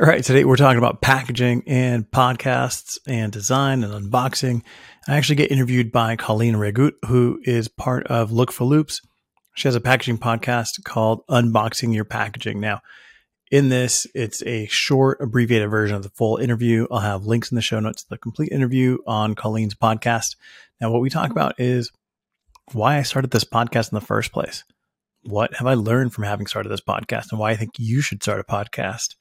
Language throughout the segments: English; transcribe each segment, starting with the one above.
All right, today we're talking about packaging and podcasts and design and unboxing. I actually get interviewed by Colleen Regut, who is part of Look for Loops. She has a packaging podcast called Unboxing Your Packaging. Now, in this, it's a short, abbreviated version of the full interview. I'll have links in the show notes to the complete interview on Colleen's podcast. Now, what we talk about is why I started this podcast in the first place. What have I learned from having started this podcast and why I think you should start a podcast?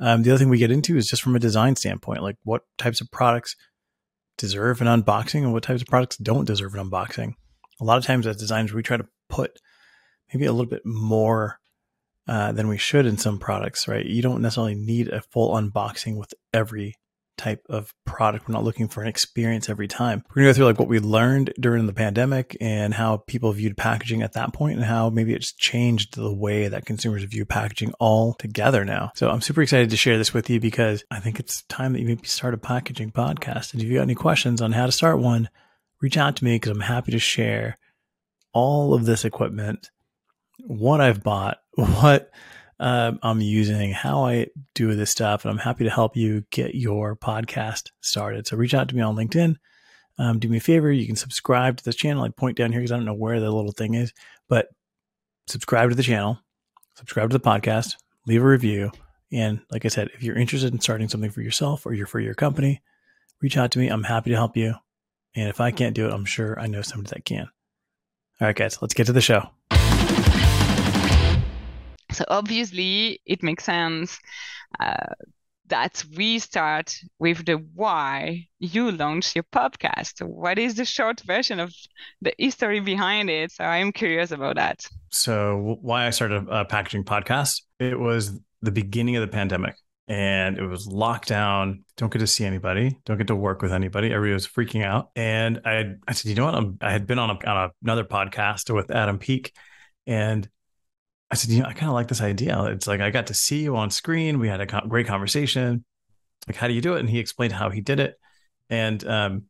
Um, the other thing we get into is just from a design standpoint, like what types of products deserve an unboxing and what types of products don't deserve an unboxing. A lot of times as designers, we try to put maybe a little bit more uh, than we should in some products, right? You don't necessarily need a full unboxing with every type of product. We're not looking for an experience every time. We're gonna go through like what we learned during the pandemic and how people viewed packaging at that point and how maybe it's changed the way that consumers view packaging all together now. So I'm super excited to share this with you because I think it's time that you maybe start a packaging podcast. And if you got any questions on how to start one, reach out to me because I'm happy to share all of this equipment, what I've bought, what um, I'm using, how I do this stuff, and I'm happy to help you get your podcast started. So reach out to me on LinkedIn. Um, do me a favor, you can subscribe to this channel. I point down here because I don't know where the little thing is, but subscribe to the channel, subscribe to the podcast, leave a review. And like I said, if you're interested in starting something for yourself or you're for your company, reach out to me. I'm happy to help you. And if I can't do it, I'm sure I know somebody that can. All right, guys, let's get to the show. So obviously, it makes sense uh, that we start with the why you launched your podcast. What is the short version of the history behind it? So I'm curious about that. So why I started a packaging podcast? It was the beginning of the pandemic and it was lockdown. Don't get to see anybody. Don't get to work with anybody. Everybody was freaking out. And I, I said, you know what? I'm, i had been on, a, on another podcast with Adam Peak, and I said, you know, I kind of like this idea. It's like I got to see you on screen. We had a co- great conversation. Like, how do you do it? And he explained how he did it, and um,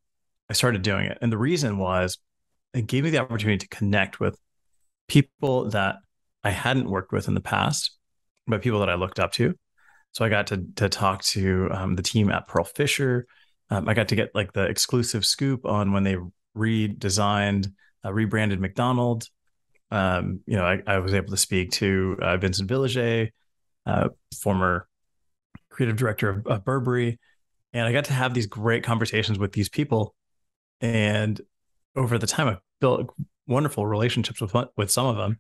I started doing it. And the reason was it gave me the opportunity to connect with people that I hadn't worked with in the past, but people that I looked up to. So I got to to talk to um, the team at Pearl Fisher. Um, I got to get like the exclusive scoop on when they redesigned, uh, rebranded McDonald's um, you know, I, I, was able to speak to uh, Vincent Villager, uh, former creative director of, of, Burberry, and I got to have these great conversations with these people. And over the time, I built wonderful relationships with with some of them.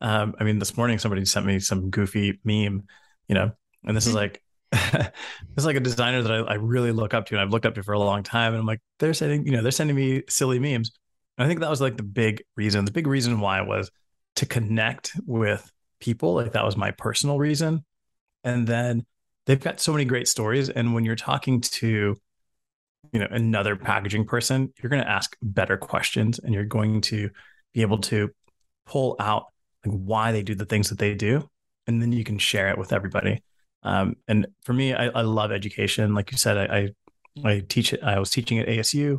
Um, I mean, this morning somebody sent me some goofy meme, you know, and this is mm-hmm. like this is like a designer that I, I, really look up to, and I've looked up to for a long time. And I'm like, they're sending, you know, they're sending me silly memes. I think that was like the big reason. The big reason why was to connect with people. Like that was my personal reason. And then they've got so many great stories. And when you're talking to, you know, another packaging person, you're going to ask better questions and you're going to be able to pull out like why they do the things that they do. And then you can share it with everybody. Um, and for me, I, I, love education. Like you said, I, I, I teach it. I was teaching at ASU.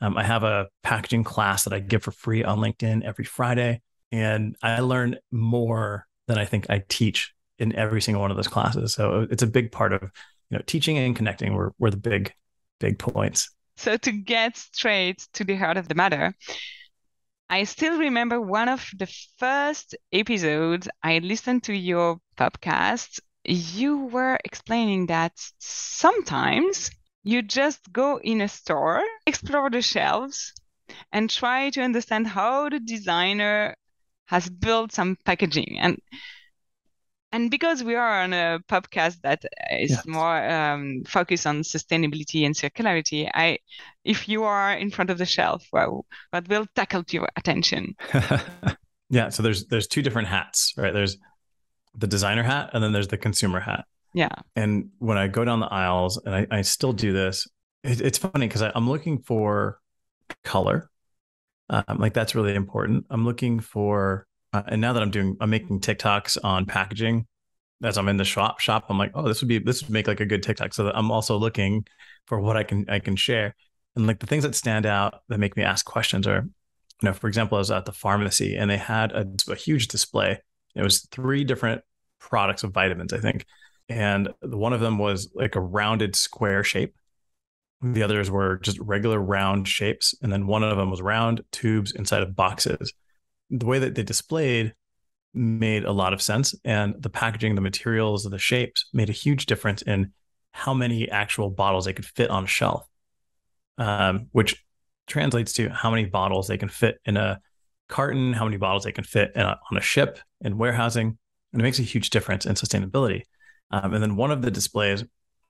Um, I have a packaging class that I give for free on LinkedIn every Friday, and I learn more than I think I teach in every single one of those classes. So it's a big part of you know teaching and connecting were were the big big points. So to get straight to the heart of the matter, I still remember one of the first episodes I listened to your podcast. You were explaining that sometimes you just go in a store, explore the shelves, and try to understand how the designer has built some packaging. And and because we are on a podcast that is yes. more um, focused on sustainability and circularity, I, if you are in front of the shelf, well, what will tackle your attention? yeah. So there's there's two different hats, right? There's the designer hat, and then there's the consumer hat. Yeah. And when I go down the aisles, and I, I still do this, it, it's funny because I'm looking for color. Um, like that's really important. I'm looking for, uh, and now that I'm doing, I'm making TikToks on packaging. As I'm in the shop, shop, I'm like, oh, this would be, this would make like a good TikTok. So I'm also looking for what I can, I can share. And like the things that stand out that make me ask questions are, you know, for example, I was at the pharmacy and they had a, a huge display. It was three different products of vitamins, I think and one of them was like a rounded square shape. The others were just regular round shapes, and then one of them was round tubes inside of boxes. The way that they displayed made a lot of sense, and the packaging, the materials, the shapes made a huge difference in how many actual bottles they could fit on a shelf, um, which translates to how many bottles they can fit in a carton, how many bottles they can fit a, on a ship in warehousing. And it makes a huge difference in sustainability. Um, and then one of the displays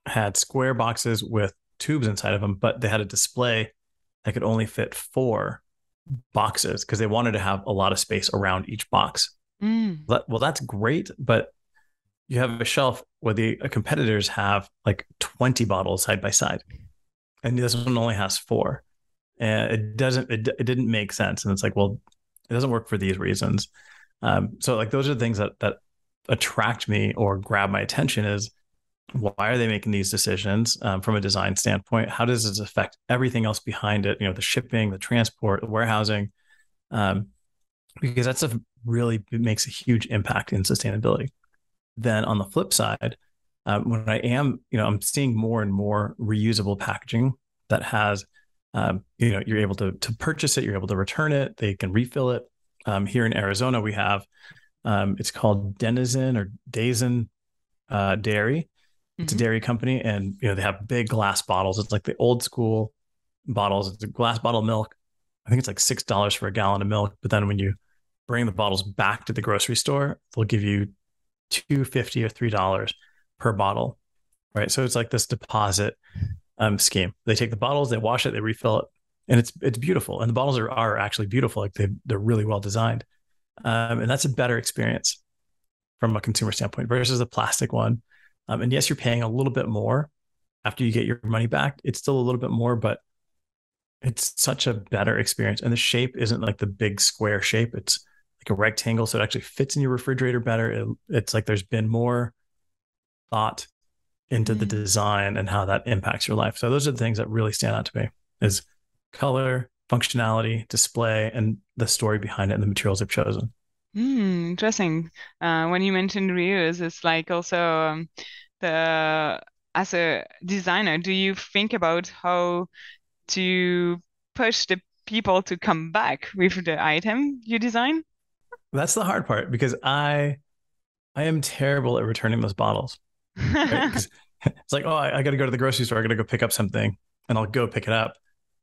had square boxes with tubes inside of them, but they had a display that could only fit four boxes because they wanted to have a lot of space around each box. Mm. Well, that's great, but you have a shelf where the competitors have like 20 bottles side by side, and this one only has four. And it doesn't, it, it didn't make sense. And it's like, well, it doesn't work for these reasons. Um, so like those are the things that that attract me or grab my attention is why are they making these decisions um, from a design standpoint? How does this affect everything else behind it? You know, the shipping, the transport, the warehousing, um, because that stuff really makes a huge impact in sustainability. Then on the flip side, um, when I am, you know, I'm seeing more and more reusable packaging that has, um, you know, you're able to to purchase it, you're able to return it, they can refill it. Um, here in Arizona, we have um, it's called Denizen or Dazen uh, Dairy. It's mm-hmm. a dairy company, and you know they have big glass bottles. It's like the old school bottles. It's a glass bottle of milk. I think it's like six dollars for a gallon of milk. But then when you bring the bottles back to the grocery store, they'll give you two fifty or three dollars per bottle. Right. So it's like this deposit um, scheme. They take the bottles, they wash it, they refill it, and it's it's beautiful. And the bottles are are actually beautiful. Like they they're really well designed. Um, and that's a better experience from a consumer standpoint versus a plastic one. Um, and yes, you're paying a little bit more after you get your money back. It's still a little bit more, but it's such a better experience. And the shape isn't like the big square shape. It's like a rectangle. So it actually fits in your refrigerator better. It, it's like there's been more thought into mm-hmm. the design and how that impacts your life. So those are the things that really stand out to me is color, functionality, display, and the story behind it and the materials they've chosen. Mm, interesting. Uh, when you mentioned reuse, it's like also um, the as a designer, do you think about how to push the people to come back with the item you design? That's the hard part because I I am terrible at returning those bottles. Right? it's like, oh, I, I got to go to the grocery store. I got to go pick up something, and I'll go pick it up.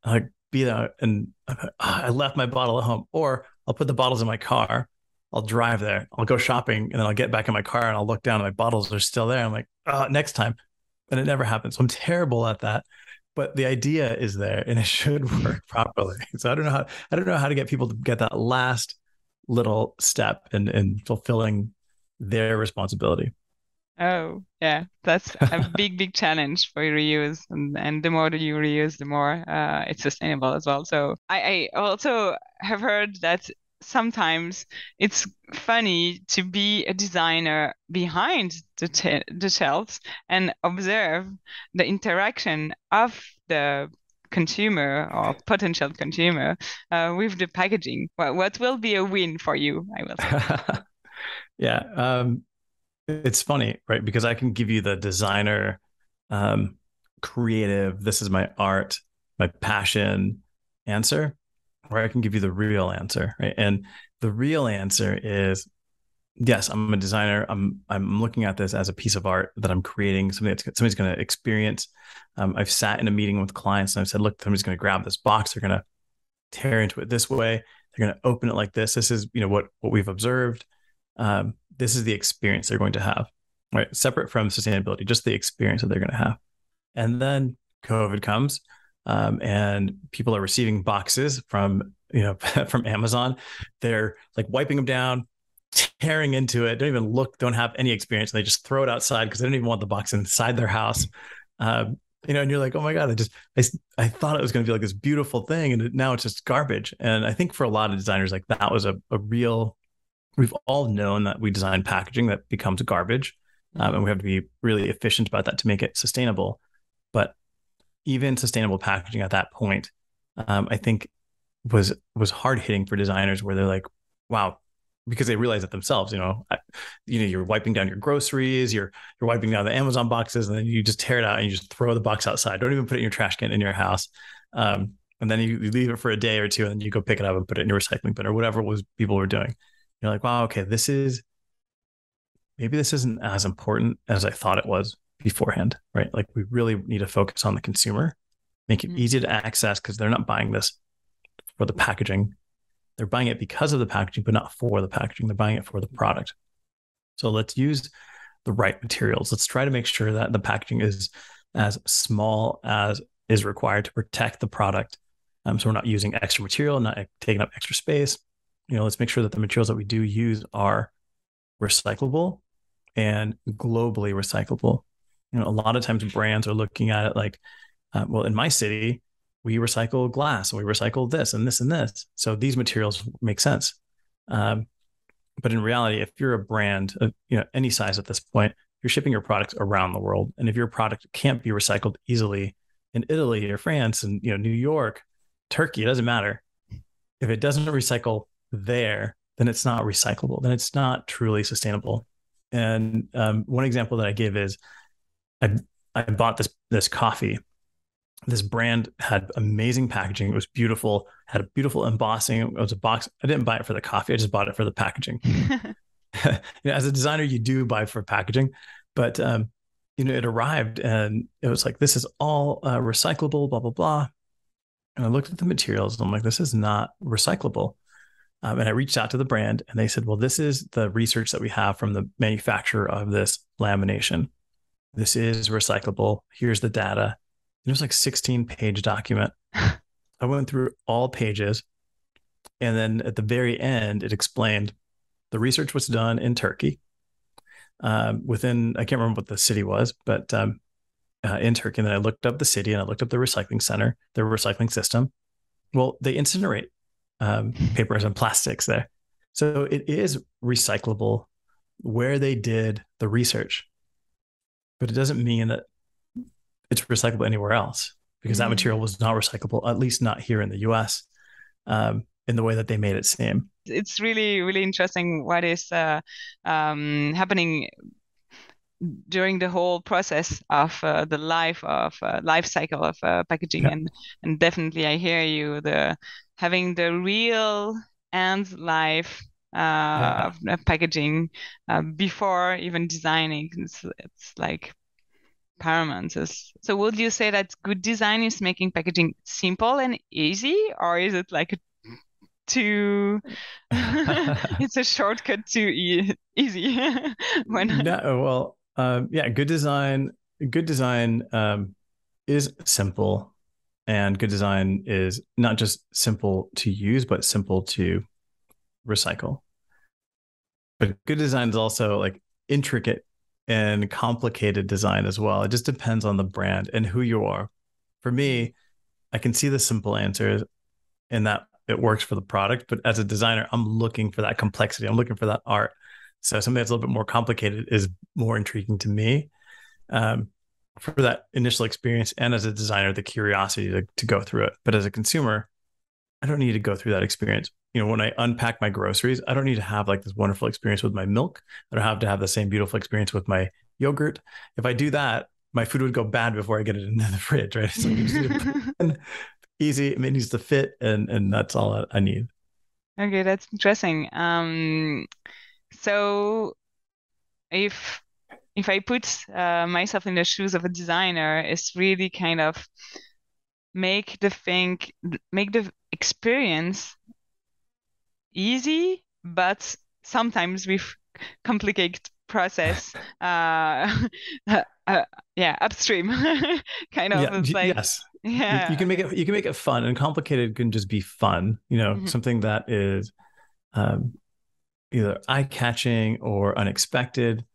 I'm like, be there and oh, I left my bottle at home, or I'll put the bottles in my car. I'll drive there. I'll go shopping, and then I'll get back in my car and I'll look down, and my bottles are still there. I'm like, oh, next time, and it never happens. So I'm terrible at that. But the idea is there, and it should work properly. So I don't know how I don't know how to get people to get that last little step in in fulfilling their responsibility. Oh, yeah, that's a big, big challenge for reuse, and and the more that you reuse, the more uh, it's sustainable as well. So I, I also have heard that sometimes it's funny to be a designer behind the the shelves and observe the interaction of the consumer or potential consumer uh, with the packaging. What, what will be a win for you? I will say. yeah. Um, it's funny, right? Because I can give you the designer, um, creative, this is my art, my passion answer, or I can give you the real answer, right? And the real answer is yes, I'm a designer. I'm I'm looking at this as a piece of art that I'm creating, something that somebody's going to experience. Um, I've sat in a meeting with clients and I've said, look, somebody's going to grab this box. They're going to tear into it this way. They're going to open it like this. This is you know what what we've observed. Um, this is the experience they're going to have, right? Separate from sustainability, just the experience that they're going to have. And then COVID comes, um, and people are receiving boxes from you know from Amazon. They're like wiping them down, tearing into it. Don't even look. Don't have any experience. And They just throw it outside because they don't even want the box inside their house. Um, you know, and you're like, oh my god, I just I, I thought it was going to be like this beautiful thing, and now it's just garbage. And I think for a lot of designers, like that was a, a real we've all known that we design packaging that becomes garbage, um, and we have to be really efficient about that to make it sustainable. But even sustainable packaging at that point, um, I think was was hard hitting for designers, where they're like, "Wow, because they realize it themselves. You know, I, you know, you're wiping down your groceries, you're you're wiping down the Amazon boxes, and then you just tear it out and you just throw the box outside. Don't even put it in your trash can in your house. Um, and then you, you leave it for a day or two, and then you go pick it up and put it in your recycling bin or whatever was people were doing. You're like, wow, okay, this is maybe this isn't as important as I thought it was beforehand, right? Like we really need to focus on the consumer, make it mm-hmm. easy to access because they're not buying this for the packaging. They're buying it because of the packaging, but not for the packaging. They're buying it for the product. So let's use the right materials. Let's try to make sure that the packaging is as small as is required to protect the product. Um, so we're not using extra material, not taking up extra space. You know, let's make sure that the materials that we do use are recyclable and globally recyclable. You know, a lot of times brands are looking at it like, uh, well, in my city, we recycle glass, we recycle this and this and this. So these materials make sense. Um, but in reality, if you're a brand, of, you know, any size at this point, you're shipping your products around the world, and if your product can't be recycled easily in Italy or France and you know New York, Turkey, it doesn't matter. If it doesn't recycle there, then it's not recyclable. Then it's not truly sustainable. And um, one example that I give is I I bought this this coffee. This brand had amazing packaging. It was beautiful, had a beautiful embossing. It was a box. I didn't buy it for the coffee. I just bought it for the packaging. as a designer, you do buy for packaging, but um, you know, it arrived and it was like, this is all uh, recyclable, blah blah blah. And I looked at the materials and I'm like, this is not recyclable. Um, and I reached out to the brand and they said, well, this is the research that we have from the manufacturer of this lamination. This is recyclable. Here's the data. It was like 16 page document. I went through all pages. And then at the very end, it explained the research was done in Turkey. Um, within, I can't remember what the city was, but um, uh, in Turkey. And then I looked up the city and I looked up the recycling center, their recycling system. Well, they incinerate um, papers and plastics there. So it is recyclable where they did the research, but it doesn't mean that it's recyclable anywhere else because mm-hmm. that material was not recyclable, at least not here in the US, um, in the way that they made it seem. It's really, really interesting what is uh, um, happening during the whole process of uh, the life of uh, life cycle of uh, packaging yeah. and and definitely i hear you the having the real end life uh, yeah. packaging uh, before even designing it's, it's like paramount so would you say that good design is making packaging simple and easy or is it like too it's a shortcut to e- easy when no well um, yeah, good design. Good design um, is simple, and good design is not just simple to use, but simple to recycle. But good design is also like intricate and complicated design as well. It just depends on the brand and who you are. For me, I can see the simple answers and that it works for the product. But as a designer, I'm looking for that complexity. I'm looking for that art. So something that's a little bit more complicated is more intriguing to me um, for that initial experience. And as a designer, the curiosity to, to go through it. But as a consumer, I don't need to go through that experience. You know, when I unpack my groceries, I don't need to have like this wonderful experience with my milk. I don't have to have the same beautiful experience with my yogurt. If I do that, my food would go bad before I get it into the fridge, right? So easy, it needs to fit, and and that's all I need. Okay, that's interesting. Um, so if if I put uh, myself in the shoes of a designer, it's really kind of make the thing, make the experience easy, but sometimes with complicated process. uh, uh, yeah, upstream, kind of. Yeah, like, yes. Yeah. You, can make it. You can make it fun, and complicated can just be fun. You know, mm-hmm. something that is um, either eye catching or unexpected.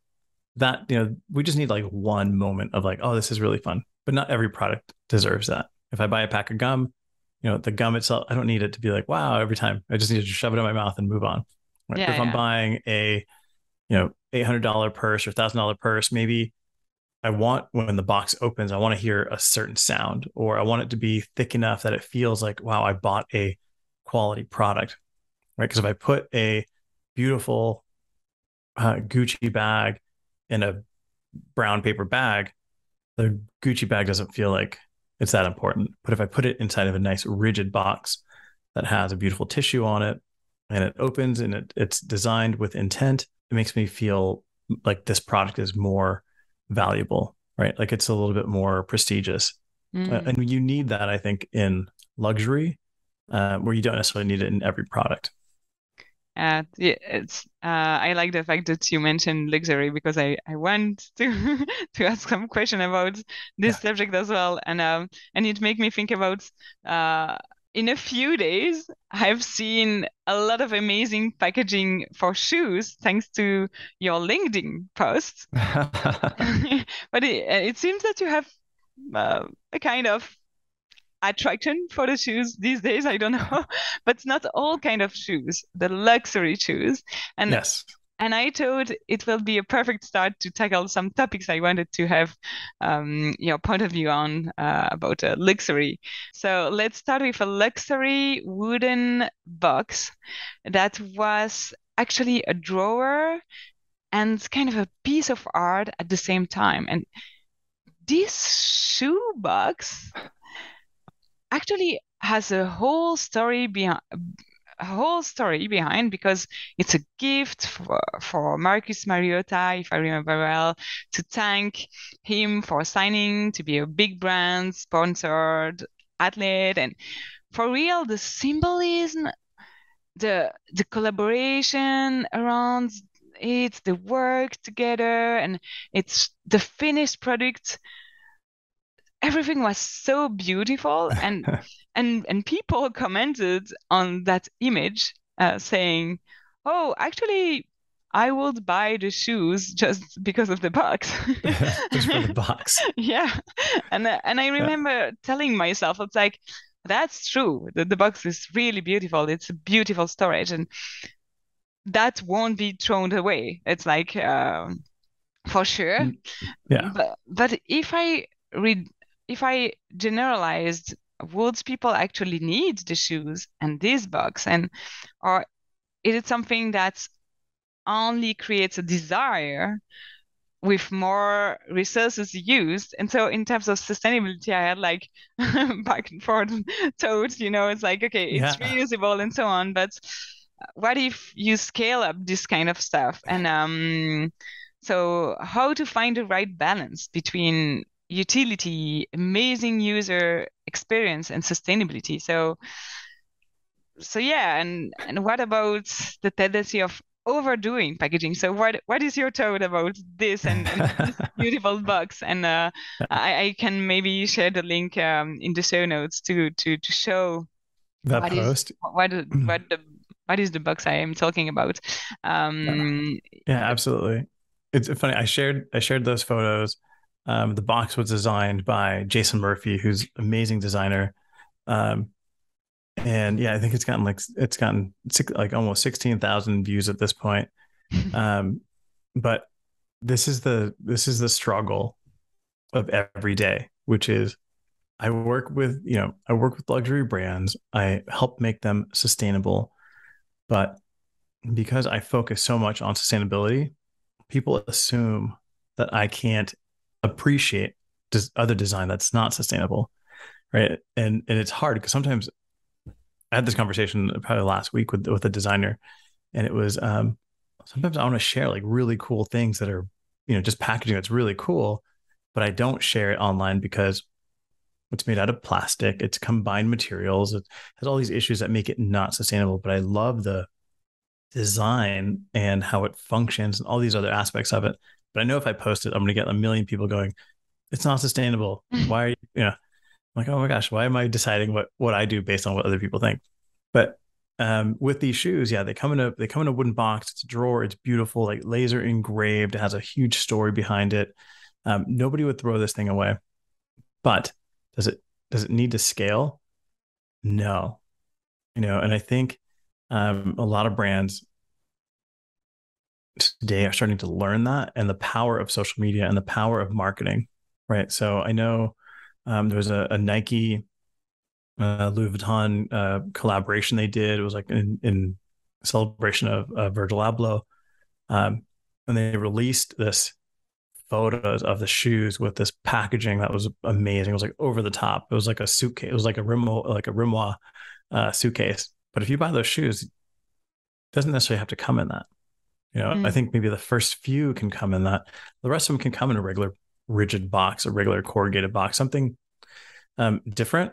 That, you know, we just need like one moment of like, oh, this is really fun. But not every product deserves that. If I buy a pack of gum, you know, the gum itself, I don't need it to be like, wow, every time. I just need to shove it in my mouth and move on. Right? Yeah, if yeah. I'm buying a, you know, $800 purse or $1,000 purse, maybe I want when the box opens, I want to hear a certain sound or I want it to be thick enough that it feels like, wow, I bought a quality product. Right. Because if I put a beautiful uh, Gucci bag in a brown paper bag, the Gucci bag doesn't feel like it's that important. But if I put it inside of a nice rigid box that has a beautiful tissue on it and it opens and it, it's designed with intent, it makes me feel like this product is more valuable, right? Like it's a little bit more prestigious. Mm. And you need that, I think, in luxury, uh, where you don't necessarily need it in every product. Uh, yeah, it's uh, I like the fact that you mentioned luxury because I, I want to to ask some question about this yeah. subject as well, and um and it make me think about uh in a few days I've seen a lot of amazing packaging for shoes thanks to your LinkedIn post, but it, it seems that you have uh, a kind of attraction for the shoes these days i don't know but not all kind of shoes the luxury shoes and yes and I thought it will be a perfect start to tackle some topics I wanted to have um, your point of view on uh, about uh, luxury. So let's start with a luxury wooden box that was actually a drawer and kind of a piece of art at the same time. And this shoe box actually has a whole story behind whole story behind because it's a gift for, for Marcus Mariota, if I remember well, to thank him for signing to be a big brand sponsored athlete. And for real, the symbolism, the the collaboration around it, the work together, and it's the finished product everything was so beautiful and and and people commented on that image uh, saying oh actually I would buy the shoes just because of the box. just for the box. yeah, and uh, and I remember yeah. telling myself, it's like that's true. The the box is really beautiful. It's a beautiful storage, and that won't be thrown away. It's like um, for sure. Mm, yeah. But but if I read if I generalized, would people actually need the shoes and this box? And or is it something that only creates a desire with more resources used. And so in terms of sustainability, I had like back and forth thoughts, you know, it's like, okay, it's yeah. reusable and so on. But what if you scale up this kind of stuff? And um, so how to find the right balance between utility, amazing user experience, and sustainability. So, so yeah, and and what about the tendency of overdoing packaging? So, what what is your thought about this and, and this beautiful box? And uh, I, I can maybe share the link um, in the show notes to to to show that what post. Is, what what the what is the box I am talking about? Um, yeah, absolutely. It's funny. I shared I shared those photos um, the box was designed by Jason Murphy, who's amazing designer. Um, and yeah, I think it's gotten like it's gotten six, like almost sixteen thousand views at this point. Um, but this is the this is the struggle of every day, which is I work with you know I work with luxury brands. I help make them sustainable, but because I focus so much on sustainability, people assume that I can't appreciate des- other design that's not sustainable right? And and it's hard because sometimes i had this conversation probably last week with with a designer and it was um sometimes i want to share like really cool things that are you know just packaging that's really cool but i don't share it online because it's made out of plastic it's combined materials it has all these issues that make it not sustainable but i love the design and how it functions and all these other aspects of it but I know if I post it, I'm going to get a million people going, it's not sustainable. Why are you, you know, I'm like, oh my gosh, why am I deciding what, what I do based on what other people think? But um, with these shoes, yeah, they come in a, they come in a wooden box. It's a drawer. It's beautiful, like laser engraved. It has a huge story behind it. Um, nobody would throw this thing away, but does it, does it need to scale? No, you know, and I think um, a lot of brands today are starting to learn that and the power of social media and the power of marketing, right? So I know um, there was a, a Nike uh, Louis Vuitton uh, collaboration they did. It was like in, in celebration of, Virgil Abloh. Um, and they released this photos of the shoes with this packaging that was amazing. It was like over the top. It was like a suitcase. It was like a Rimo, like a Rimowa uh, suitcase. But if you buy those shoes, it doesn't necessarily have to come in that. You know, mm. I think maybe the first few can come in that. The rest of them can come in a regular rigid box, a regular corrugated box, something um, different.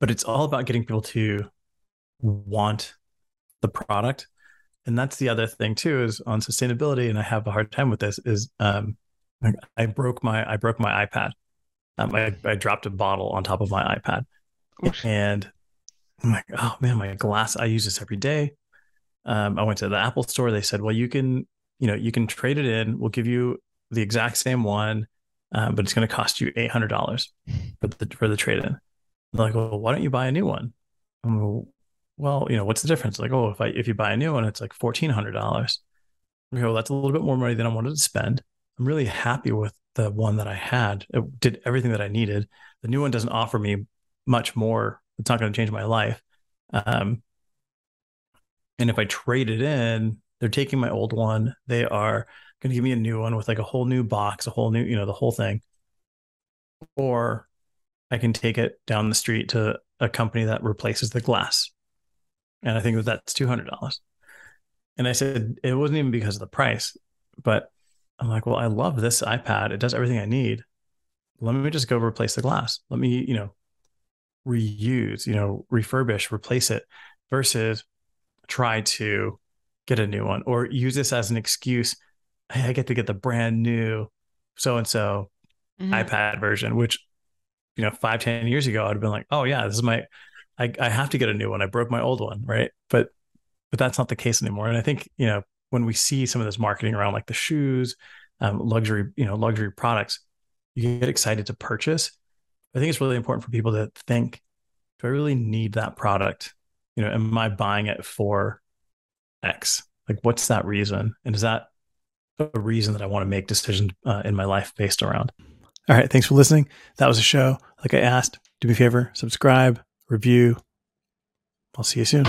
But it's all about getting people to want the product and that's the other thing too is on sustainability and i have a hard time with this is um, i broke my i broke my ipad um, I, I dropped a bottle on top of my ipad and i'm like oh man my glass i use this every day um, i went to the apple store they said well you can you know you can trade it in we'll give you the exact same one um, but it's going to cost you $800 for the, for the trade-in they're like well why don't you buy a new one I'm, well, you know, what's the difference? Like, oh, if I if you buy a new one, it's like fourteen hundred dollars. Okay, well, that's a little bit more money than I wanted to spend. I'm really happy with the one that I had. It did everything that I needed. The new one doesn't offer me much more. It's not going to change my life. Um, and if I trade it in, they're taking my old one. They are going to give me a new one with like a whole new box, a whole new, you know, the whole thing. Or I can take it down the street to a company that replaces the glass and I think that that's two hundred dollars. And I said it wasn't even because of the price, but I'm like, well, I love this iPad. It does everything I need. Let me just go replace the glass. Let me, you know, reuse, you know, refurbish, replace it, versus try to get a new one or use this as an excuse. Hey, I get to get the brand new so and so iPad version, which you know, five, ten years ago, I'd have been like, oh yeah, this is my I, I have to get a new one. I broke my old one, right? But but that's not the case anymore. And I think you know when we see some of this marketing around like the shoes, um, luxury, you know, luxury products, you get excited to purchase. I think it's really important for people to think: Do I really need that product? You know, am I buying it for X? Like, what's that reason? And is that a reason that I want to make decisions uh, in my life based around? All right. Thanks for listening. That was a show. Like I asked, do me a favor, subscribe, review. I'll see you soon.